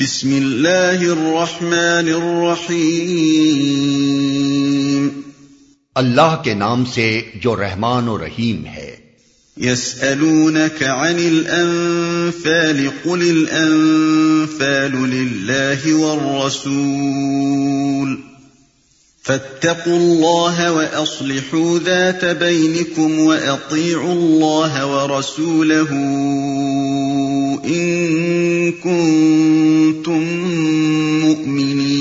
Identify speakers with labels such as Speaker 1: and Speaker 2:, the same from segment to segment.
Speaker 1: بسم اللہ الرحمن الرحیم۔
Speaker 2: اللہ کے نام سے جو رحمان و رحیم ہے۔
Speaker 1: يسألونك عن الأنفال قل الأنفال لله والرسول۔ فاتقوا الله وأصلحوا ذات بينكم وأطيعوا الله ورسوله إن كنتم مؤمنين۔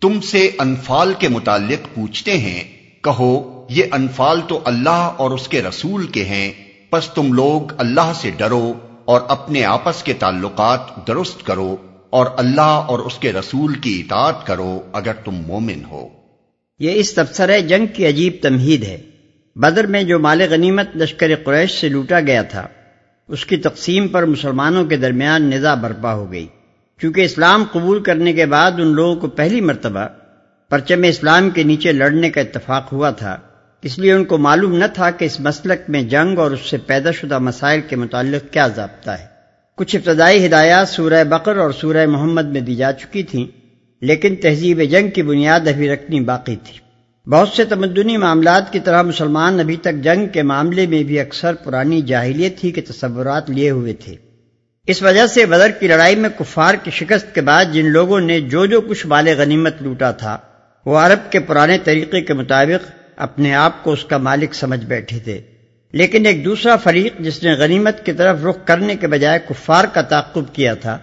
Speaker 2: تم سے انفال کے متعلق پوچھتے ہیں کہو یہ انفال تو اللہ اور اس کے رسول کے ہیں پس تم لوگ اللہ سے ڈرو اور اپنے آپس کے تعلقات درست کرو اور اللہ اور اس کے رسول کی اطاعت کرو اگر تم مومن ہو۔
Speaker 3: یہ اس تبصرہ جنگ کی عجیب تمہید ہے۔ بدر میں جو مال غنیمت لشکر قریش سے لوٹا گیا تھا اس کی تقسیم پر مسلمانوں کے درمیان نظا برپا ہو گئی۔ چونکہ اسلام قبول کرنے کے بعد ان لوگوں کو پہلی مرتبہ پرچم اسلام کے نیچے لڑنے کا اتفاق ہوا تھا۔ اس لیے ان کو معلوم نہ تھا کہ اس مسلک میں جنگ اور اس سے پیدا شدہ مسائل کے متعلق کیا ضابطہ ہے۔ کچھ ابتدائی ہدایات سورہ بقر اور سورہ محمد میں دی جا چکی تھیں، لیکن تہذیب جنگ کی بنیاد ابھی رکھنی باقی تھی۔ بہت سے تمدنی معاملات کی طرح مسلمان ابھی تک جنگ کے معاملے میں بھی اکثر پرانی جاہلیت ہی کے تصورات لیے ہوئے تھے۔ اس وجہ سے بدر کی لڑائی میں کفار کی شکست کے بعد جن لوگوں نے جو جو کچھ بال غنیمت لوٹا تھا، وہ عرب کے پرانے طریقے کے مطابق اپنے آپ کو اس کا مالک سمجھ بیٹھے تھے۔ لیکن ایک دوسرا فریق جس نے غنیمت کی طرف رخ کرنے کے بجائے کفار کا تعقب کیا تھا،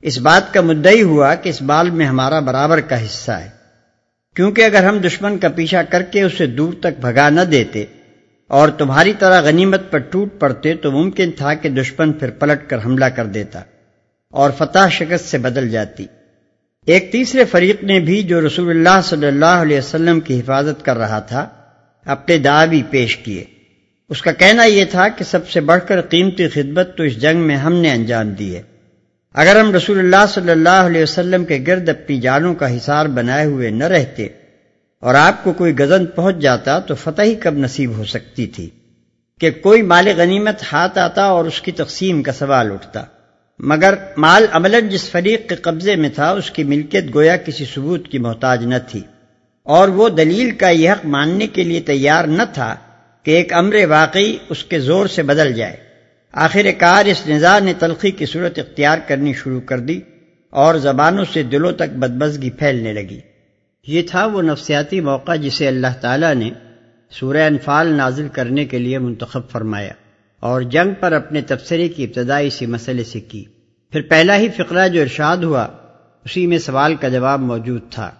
Speaker 3: اس بات کا مدعی ہوا کہ اس بال میں ہمارا برابر کا حصہ ہے۔ کیونکہ اگر ہم دشمن کا پیچھا کر کے اسے دور تک بھگا نہ دیتے اور تمہاری طرح غنیمت پر ٹوٹ پڑتے تو ممکن تھا کہ دشمن پھر پلٹ کر حملہ کر دیتا اور فتح شکست سے بدل جاتی۔ ایک تیسرے فریق نے بھی جو رسول اللہ صلی اللہ علیہ وسلم کی حفاظت کر رہا تھا، اپنے دعوی پیش کیے۔ اس کا کہنا یہ تھا کہ سب سے بڑھ کر قیمتی خدمت تو اس جنگ میں ہم نے انجام دی ہے۔ اگر ہم رسول اللہ صلی اللہ علیہ وسلم کے گرد اپنی جانوں کا حصار بنائے ہوئے نہ رہتے اور آپ کو کوئی گزن پہنچ جاتا تو فتح ہی کب نصیب ہو سکتی تھی کہ کوئی مال غنیمت ہاتھ آتا اور اس کی تقسیم کا سوال اٹھتا۔ مگر مال عمل جس فریق کے قبضے میں تھا، اس کی ملکیت گویا کسی ثبوت کی محتاج نہ تھی۔ اور وہ دلیل کا یہ حق ماننے کے لیے تیار نہ تھا کہ ایک امر واقعی اس کے زور سے بدل جائے۔ آخر کار اس نظام نے تلخی کی صورت اختیار کرنی شروع کر دی اور زبانوں سے دلوں تک بدبزگی پھیلنے لگی۔ یہ تھا وہ نفسیاتی موقع جسے اللہ تعالیٰ نے سورہ انفال نازل کرنے کے لیے منتخب فرمایا اور جنگ پر اپنے تبصرے کی ابتدائی سی مسئلے سے کی۔ پھر پہلا ہی فقرہ جو ارشاد ہوا، اسی میں سوال کا جواب موجود تھا۔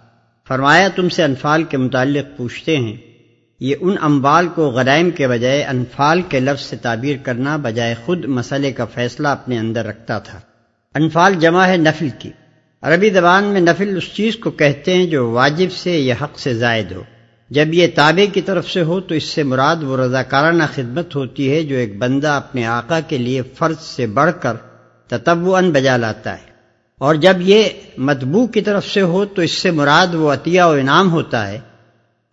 Speaker 3: فرمایا، تم سے انفال کے متعلق پوچھتے ہیں۔ یہ ان اموال کو غرائم کے بجائے انفال کے لفظ سے تعبیر کرنا بجائے خود مسئلے کا فیصلہ اپنے اندر رکھتا تھا۔ انفال جمع ہے نفل کی۔ عربی زبان میں نفل اس چیز کو کہتے ہیں جو واجب سے یا حق سے زائد ہو۔ جب یہ تابع کی طرف سے ہو تو اس سے مراد وہ رضاکارانہ خدمت ہوتی ہے جو ایک بندہ اپنے آقا کے لیے فرض سے بڑھ کر تتو ان بجا لاتا ہے۔ اور جب یہ مدبو کی طرف سے ہو تو اس سے مراد وہ عطیہ و انعام ہوتا ہے۔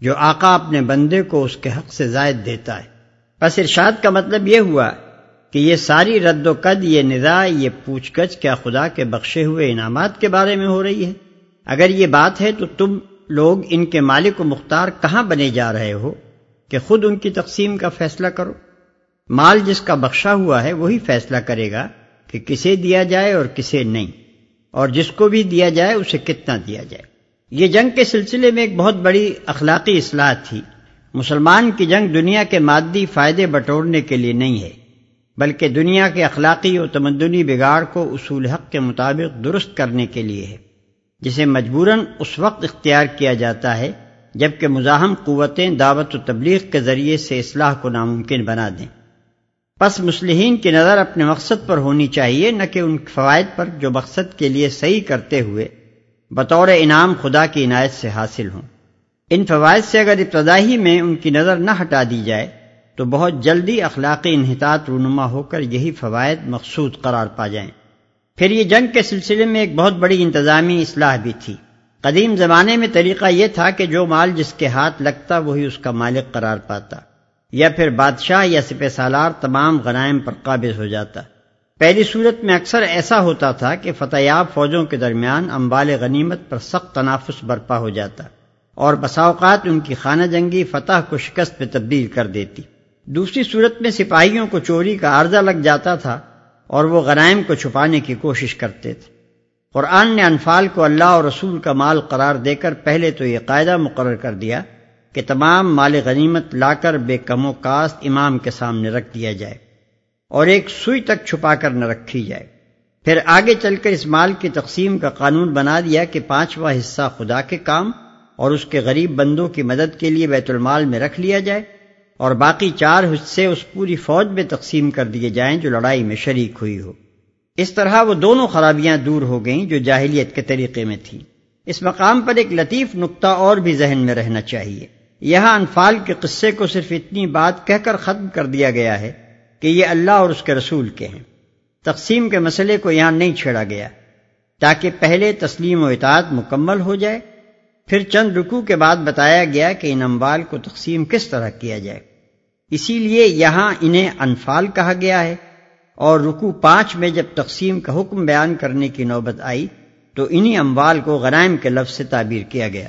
Speaker 3: جو آقا اپنے بندے کو اس کے حق سے زائد دیتا ہے۔ بس ارشاد کا مطلب یہ ہوا کہ یہ ساری رد و قد، یہ ندا، یہ پوچھ گچھ کیا خدا کے بخشے ہوئے انعامات کے بارے میں ہو رہی ہے۔ اگر یہ بات ہے تو تم لوگ ان کے مالک و مختار کہاں بنے جا رہے ہو کہ خود ان کی تقسیم کا فیصلہ کرو؟ مال جس کا بخشا ہوا ہے وہی فیصلہ کرے گا کہ کسے دیا جائے اور کسے نہیں، اور جس کو بھی دیا جائے اسے کتنا دیا جائے۔ یہ جنگ کے سلسلے میں ایک بہت بڑی اخلاقی اصلاح تھی۔ مسلمان کی جنگ دنیا کے مادی فائدے بٹورنے کے لیے نہیں ہے، بلکہ دنیا کے اخلاقی و تمدنی بگاڑ کو اصول حق کے مطابق درست کرنے کے لیے ہے، جسے مجبوراً اس وقت اختیار کیا جاتا ہے جبکہ مزاحم قوتیں دعوت و تبلیغ کے ذریعے سے اصلاح کو ناممکن بنا دیں۔ پس مسلحین کی نظر اپنے مقصد پر ہونی چاہیے، نہ کہ ان فوائد پر جو مقصد کے لیے صحیح کرتے ہوئے۔ بطور انعام خدا کی عنایت سے حاصل ہوں۔ ان فوائد سے اگر ابتدائی میں ان کی نظر نہ ہٹا دی جائے، تو بہت جلدی اخلاقی انحطاط رونما ہو کر یہی فوائد مقصود قرار پا جائیں۔ پھر یہ جنگ کے سلسلے میں ایک بہت بڑی انتظامی اصلاح بھی تھی۔ قدیم زمانے میں طریقہ یہ تھا کہ جو مال جس کے ہاتھ لگتا وہی اس کا مالک قرار پاتا، یا پھر بادشاہ یا سپہ سالار تمام غنائم پر قابض ہو جاتا۔ پہلی صورت میں اکثر ایسا ہوتا تھا کہ فتح یاب فوجوں کے درمیان امبال غنیمت پر سخت تنافس برپا ہو جاتا اور بسا اوقات ان کی خانہ جنگی فتح کو شکست میں تبدیل کر دیتی۔ دوسری صورت میں سپاہیوں کو چوری کا عارضہ لگ جاتا تھا اور وہ غنائم کو چھپانے کی کوشش کرتے تھے۔ قرآن نے انفال کو اللہ اور رسول کا مال قرار دے کر پہلے تو یہ قاعدہ مقرر کر دیا کہ تمام مال غنیمت لا کر بے کم و کاست امام کے سامنے رکھ دیا جائے۔ اور ایک سوئی تک چھپا کر نہ رکھی جائے۔ پھر آگے چل کر اس مال کی تقسیم کا قانون بنا دیا کہ پانچواں حصہ خدا کے کام اور اس کے غریب بندوں کی مدد کے لیے بیت المال میں رکھ لیا جائے اور باقی چار حصے اس پوری فوج میں تقسیم کر دیے جائیں جو لڑائی میں شریک ہوئی ہو۔ اس طرح وہ دونوں خرابیاں دور ہو گئیں جو جاہلیت کے طریقے میں تھیں۔ اس مقام پر ایک لطیف نقطہ اور بھی ذہن میں رہنا چاہیے۔ یہاں انفال کے قصے کو صرف اتنی بات کہہ کر ختم کر دیا گیا ہے کہ یہ اللہ اور اس کے رسول کے ہیں۔ تقسیم کے مسئلے کو یہاں نہیں چھیڑا گیا، تاکہ پہلے تسلیم و اطاعت مکمل ہو جائے۔ پھر چند رکو کے بعد بتایا گیا کہ ان اموال کو تقسیم کس طرح کیا جائے۔ اسی لیے یہاں انہیں انفال کہا گیا ہے۔ اور رکو پانچ میں جب تقسیم کا حکم بیان کرنے کی نوبت آئی، تو انہی اموال کو غرائم کے لفظ سے تعبیر کیا گیا۔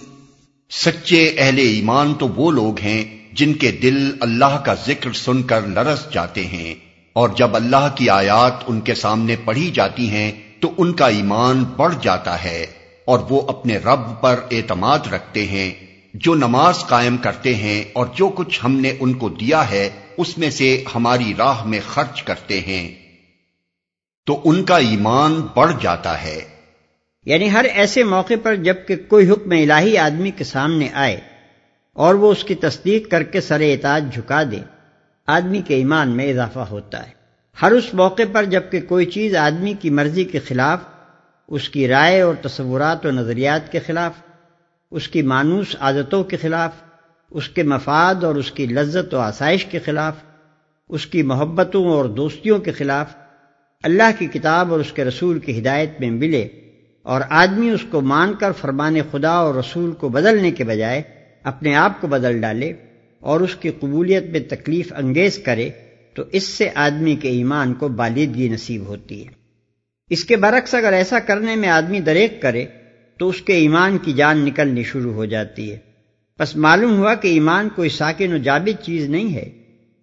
Speaker 2: سچے اہل ایمان تو وہ لوگ ہیں جن کے دل اللہ کا ذکر سن کر لرس جاتے ہیں، اور جب اللہ کی آیات ان کے سامنے پڑھی جاتی ہیں تو ان کا ایمان بڑھ جاتا ہے، اور وہ اپنے رب پر اعتماد رکھتے ہیں۔ جو نماز قائم کرتے ہیں اور جو کچھ ہم نے ان کو دیا ہے، اس میں سے ہماری راہ میں خرچ کرتے ہیں۔ تو ان کا ایمان بڑھ جاتا ہے۔
Speaker 3: یعنی ہر ایسے موقع پر جبکہ کوئی حکم الہی آدمی کے سامنے آئے اور وہ اس کی تصدیق کر کے سر اعتاج جھکا دے، آدمی کے ایمان میں اضافہ ہوتا ہے۔ ہر اس موقع پر جبکہ کوئی چیز آدمی کی مرضی کے خلاف، اس کی رائے اور تصورات و نظریات کے خلاف، اس کی مانوس عادتوں کے خلاف، اس کے مفاد اور اس کی لذت و آسائش کے خلاف، اس کی محبتوں اور دوستیوں کے خلاف، اللہ کی کتاب اور اس کے رسول کی ہدایت میں ملے۔ اور آدمی اس کو مان کر فرمان خدا اور رسول کو بدلنے کے بجائے اپنے آپ کو بدل ڈالے اور اس کی قبولیت میں تکلیف انگیز کرے، تو اس سے آدمی کے ایمان کو بالدگی نصیب ہوتی ہے۔ اس کے برعکس اگر ایسا کرنے میں آدمی دریک کرے، تو اس کے ایمان کی جان نکلنی شروع ہو جاتی ہے۔ بس معلوم ہوا کہ ایمان کوئی ساکن و جابد چیز نہیں ہے،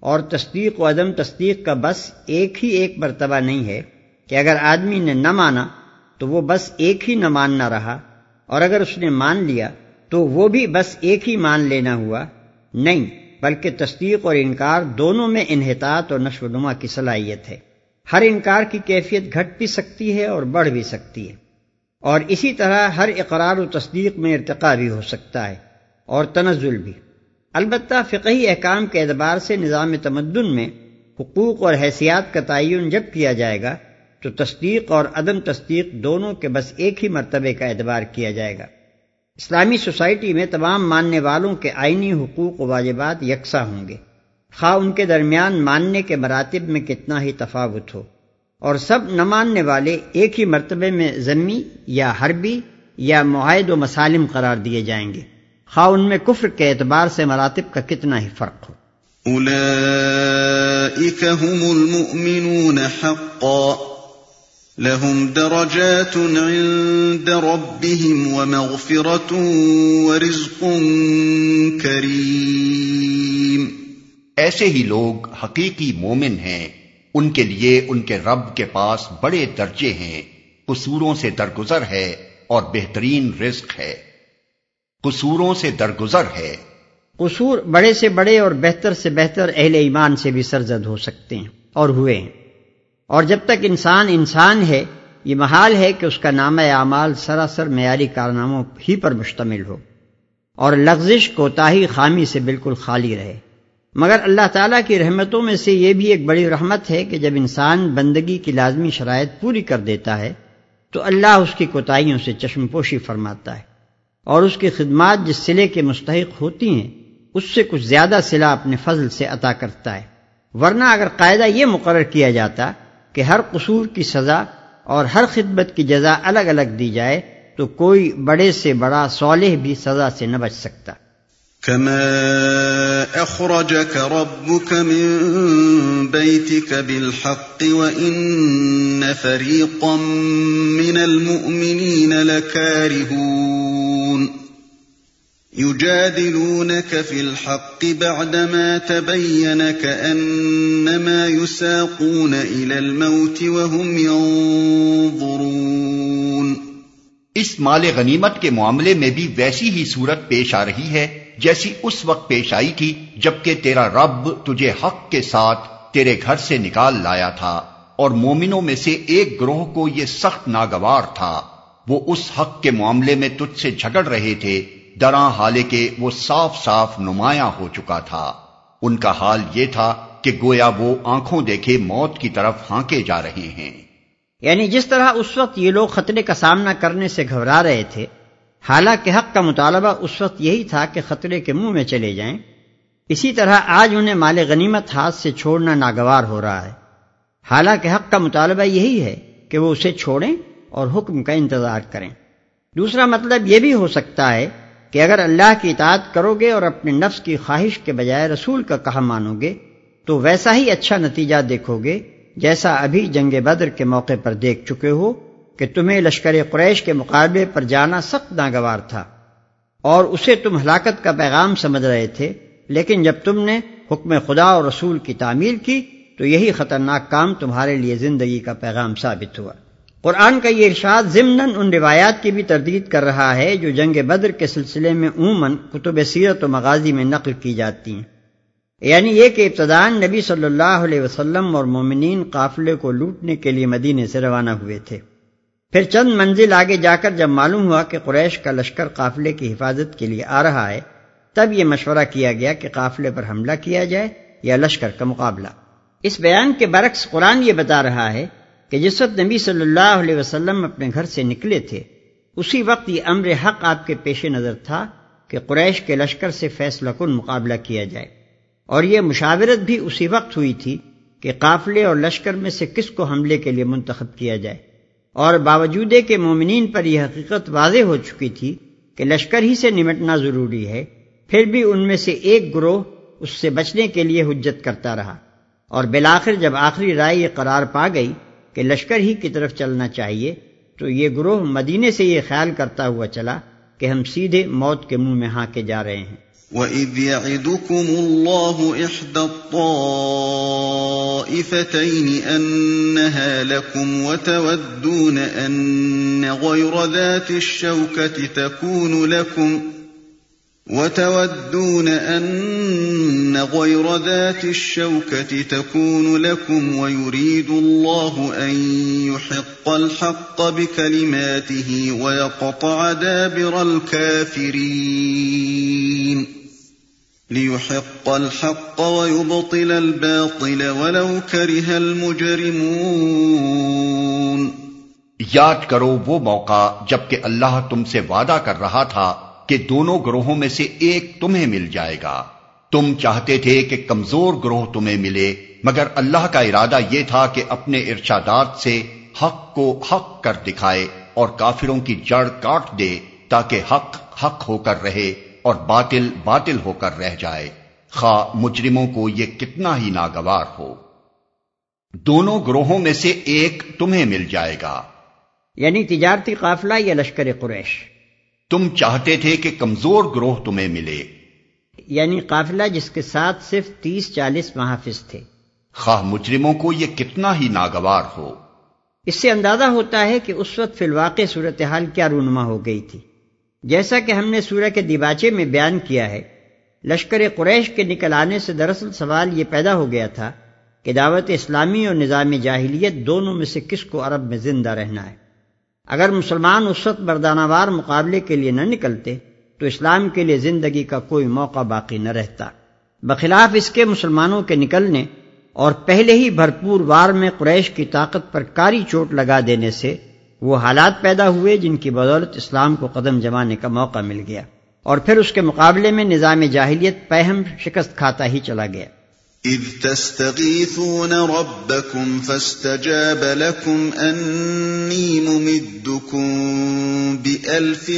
Speaker 3: اور تصدیق و عدم تصدیق کا بس ایک ہی ایک مرتبہ نہیں ہے کہ اگر آدمی نے نہ مانا تو وہ بس ایک ہی نہ ماننا رہا، اور اگر اس نے مان لیا تو وہ بھی بس ایک ہی مان لینا ہوا۔ نہیں، بلکہ تصدیق اور انکار دونوں میں انحطاط اور نشو و نما کی صلاحیت ہے۔ ہر انکار کی کیفیت گھٹ بھی سکتی ہے اور بڑھ بھی سکتی ہے۔ اور اسی طرح ہر اقرار و تصدیق میں ارتقا بھی ہو سکتا ہے، اور تنزل بھی۔ البتہ فقہی احکام کے اعتبار سے نظام تمدن میں حقوق اور حیثیات کا تعین جب کیا جائے گا تو تصدیق اور عدم تصدیق دونوں کے بس ایک ہی مرتبے کا اعتبار کیا جائے گا۔ اسلامی سوسائٹی میں تمام ماننے والوں کے آئینی حقوق و واجبات یکساں ہوں گے۔ خواہ ان کے درمیان ماننے کے مراتب میں کتنا ہی تفاوت ہو۔ اور سب نہ ماننے والے ایک ہی مرتبے میں ضمی یا حربی یا معاہد و مسالم قرار دیے جائیں گے۔ خواہ ان میں کفر کے اعتبار سے مراتب کا کتنا ہی فرق ہو۔
Speaker 1: المؤمنون حقا۔ لهم درجات عند ربهم ومغفرة ورزق كريم.
Speaker 2: ایسے ہی لوگ حقیقی مومن ہیں ان کے لیے ان کے رب کے پاس بڑے درجے ہیں قصوروں سے درگزر ہے اور بہترین رزق ہے۔ قصوروں سے درگزر ہے۔
Speaker 3: قصور بڑے سے بڑے اور بہتر سے بہتر اہل ایمان سے بھی سرزد ہو سکتے ہیں اور ہوئے ہیں۔ اور جب تک انسان انسان ہے، یہ محال ہے کہ اس کا نام اعمال سراسر معیاری کارناموں ہی پر مشتمل ہو اور لغزش کوتاہی خامی سے بالکل خالی رہے۔ مگر اللہ تعالیٰ کی رحمتوں میں سے یہ بھی ایک بڑی رحمت ہے کہ جب انسان بندگی کی لازمی شرائط پوری کر دیتا ہے، تو اللہ اس کی کوتاہیوں سے چشم پوشی فرماتا ہے اور اس کی خدمات جس سلے کے مستحق ہوتی ہیں، اس سے کچھ زیادہ سلا اپنے فضل سے عطا کرتا ہے۔ ورنہ اگر قاعدہ یہ مقرر کیا جاتا کہ ہر قصور کی سزا اور ہر خدمت کی جزا الگ الگ دی جائے تو کوئی بڑے سے بڑا صالح بھی سزا سے نہ بچ سکتا۔
Speaker 1: كما أخرجك ربك من بيتك بالحق وإن فريقا من المؤمنين لكارهون يجادلونك في الحق بعدما تبين كأنما يساقون إلى الموت وهم ينظرون۔
Speaker 2: اس مال غنیمت کے معاملے میں بھی ویسی ہی صورت پیش آ رہی ہے جیسی اس وقت پیش آئی تھی جبکہ تیرا رب تجھے حق کے ساتھ تیرے گھر سے نکال لایا تھا اور مومنوں میں سے ایک گروہ کو یہ سخت ناگوار تھا۔ وہ اس حق کے معاملے میں تجھ سے جھگڑ رہے تھے دراں حالے کے وہ صاف صاف نمایاں ہو چکا تھا۔ ان کا حال یہ تھا کہ گویا وہ آنکھوں دیکھے موت کی طرف ہانکے جا رہے ہیں۔
Speaker 3: یعنی جس طرح اس وقت یہ لوگ خطرے کا سامنا کرنے سے گھبرا رہے تھے، حالانکہ حق کا مطالبہ اس وقت یہی تھا کہ خطرے کے منہ میں چلے جائیں۔ اسی طرح آج انہیں مال غنیمت ہاتھ سے چھوڑنا ناگوار ہو رہا ہے۔ حالانکہ حق کا مطالبہ یہی ہے کہ وہ اسے چھوڑیں اور حکم کا انتظار کریں۔ دوسرا مطلب یہ بھی ہو سکتا ہے کہ اگر اللہ کی اطاعت کرو گے اور اپنے نفس کی خواہش کے بجائے رسول کا کہا مانو گے، تو ویسا ہی اچھا نتیجہ دیکھو گے جیسا ابھی جنگ بدر کے موقع پر دیکھ چکے ہو کہ تمہیں لشکر قریش کے مقابلے پر جانا سخت ناگوار تھا۔ اور اسے تم ہلاکت کا پیغام سمجھ رہے تھے، لیکن جب تم نے حکم خدا اور رسول کی تعمیل کی، تو یہی خطرناک کام تمہارے لیے زندگی کا پیغام ثابت ہوا۔ قرآن کا یہ ارشاد ضمن ان روایات کی بھی تردید کر رہا ہے جو جنگ بدر کے سلسلے میں عموماً کتب سیرت و مغازی میں نقل کی جاتی ہیں۔ یعنی یہ کہ ابتدان نبی صلی اللہ علیہ وسلم اور مومنین قافلے کو لوٹنے کے لیے مدینے سے روانہ ہوئے تھے۔ پھر چند منزل آگے جا کر جب معلوم ہوا کہ قریش کا لشکر قافلے کی حفاظت کے لیے آ رہا ہے، تب یہ مشورہ کیا گیا کہ قافلے پر حملہ کیا جائے یا لشکر کا مقابلہ۔ اس بیان کے برعکس قرآن یہ بتا رہا ہے کہ جس وقت نبی صلی اللہ علیہ وسلم اپنے گھر سے نکلے تھے، اسی وقت یہ امر حق آپ کے پیش نظر تھا کہ قریش کے لشکر سے فیصلہ کن مقابلہ کیا جائے۔ اور یہ مشاورت بھی اسی وقت ہوئی تھی کہ قافلے اور لشکر میں سے کس کو حملے کے لیے منتخب کیا جائے۔ اور باوجود کہ مومنین پر یہ حقیقت واضح ہو چکی تھی کہ لشکر ہی سے نمٹنا ضروری ہے، پھر بھی ان میں سے ایک گروہ اس سے بچنے کے لیے حجت کرتا رہا۔ اور بلاخر جب آخری رائے یہ قرار پا گئی کہ لشکر ہی کی طرف چلنا چاہیے، تو یہ گروہ مدینے سے یہ خیال کرتا ہوا چلا کہ ہم سیدھے موت کے منہ میں ہاں کے جا رہے ہیں۔
Speaker 1: وَإِذْ يَعِدُكُمُ اللَّهُ إِحْدَى الطَّائِفَتَيْنِ أَنَّهَا لَكُمْ وَتَوَدُّونَ أَنَّ غَيْرَ ذَاتِ الشَّوْكَةِ تَكُونُ لَكُمْ وتودون أن غير ذات الشوكة تكون لكم ويريد الله أن يحق الحق بكلماته ويقطع دابر الكافرين ليحق الحق ويبطل الباطل ولو كره المجرمون
Speaker 2: یاد کرو وہ موقع جبکہ اللہ تم سے وعدہ کر رہا تھا کہ دونوں گروہوں میں سے ایک تمہیں مل جائے گا۔ تم چاہتے تھے کہ کمزور گروہ تمہیں ملے، مگر اللہ کا ارادہ یہ تھا کہ اپنے ارشادات سے حق کو حق کر دکھائے اور کافروں کی جڑ کاٹ دے تاکہ حق حق ہو کر رہے اور باطل باطل ہو کر رہ جائے۔ خواہ مجرموں کو یہ کتنا ہی ناگوار ہو۔ دونوں گروہوں میں سے ایک تمہیں مل جائے گا۔
Speaker 3: یعنی تجارتی قافلہ یا لشکر قریش؟
Speaker 2: تم چاہتے تھے کہ کمزور گروہ تمہیں ملے۔
Speaker 3: یعنی قافلہ جس کے ساتھ صرف تیس چالیس محافظ تھے۔
Speaker 2: خواہ مجرموں کو یہ کتنا ہی ناگوار ہو۔
Speaker 3: اس سے اندازہ ہوتا ہے کہ اس وقت فی الواقع صورتحال کیا رونما ہو گئی تھی۔ جیسا کہ ہم نے سورہ کے دیباچے میں بیان کیا ہے لشکر قریش کے نکل آنے سے دراصل سوال یہ پیدا ہو گیا تھا کہ دعوت اسلامی اور نظام جاہلیت دونوں میں سے کس کو عرب میں زندہ رہنا ہے۔ اگر مسلمان اس وقت بردانہ وار مقابلے کے لیے نہ نکلتے، تو اسلام کے لیے زندگی کا کوئی موقع باقی نہ رہتا۔ بخلاف اس کے مسلمانوں کے نکلنے اور پہلے ہی بھرپور وار میں قریش کی طاقت پر کاری چوٹ لگا دینے سے وہ حالات پیدا ہوئے جن کی بدولت اسلام کو قدم جمانے کا موقع مل گیا۔ اور پھر اس کے مقابلے میں نظام جاہلیت پہم شکست کھاتا ہی چلا گیا۔
Speaker 1: اذ تستغیثون ربکم فاستجاب لکم انی ممدکم بألف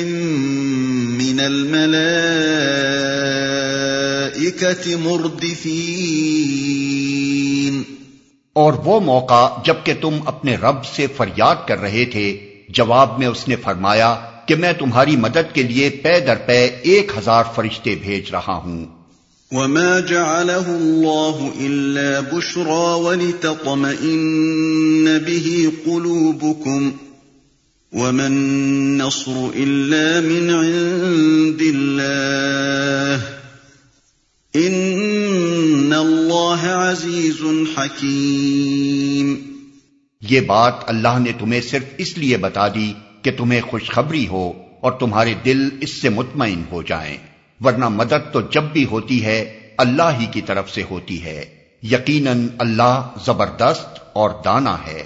Speaker 1: من الملائکت مردفین
Speaker 2: اور وہ موقع جبکہ تم اپنے رب سے فریاد کر رہے تھے، جواب میں اس نے فرمایا کہ میں تمہاری مدد کے لیے پے در پے ایک ہزار فرشتے بھیج رہا ہوں۔
Speaker 1: وما جعله الله إلا بشرى ولتطمئن به قلوبكم وما النصر إلا من عند الله إن الله عزيز حكيم
Speaker 2: یہ بات اللہ نے تمہیں صرف اس لیے بتا دی کہ تمہیں خوشخبری ہو اور تمہارے دل اس سے مطمئن ہو جائیں۔ ورنہ مدد تو جب بھی ہوتی ہے، اللہ ہی کی طرف سے ہوتی ہے۔ یقیناً اللہ زبردست اور دانا ہے۔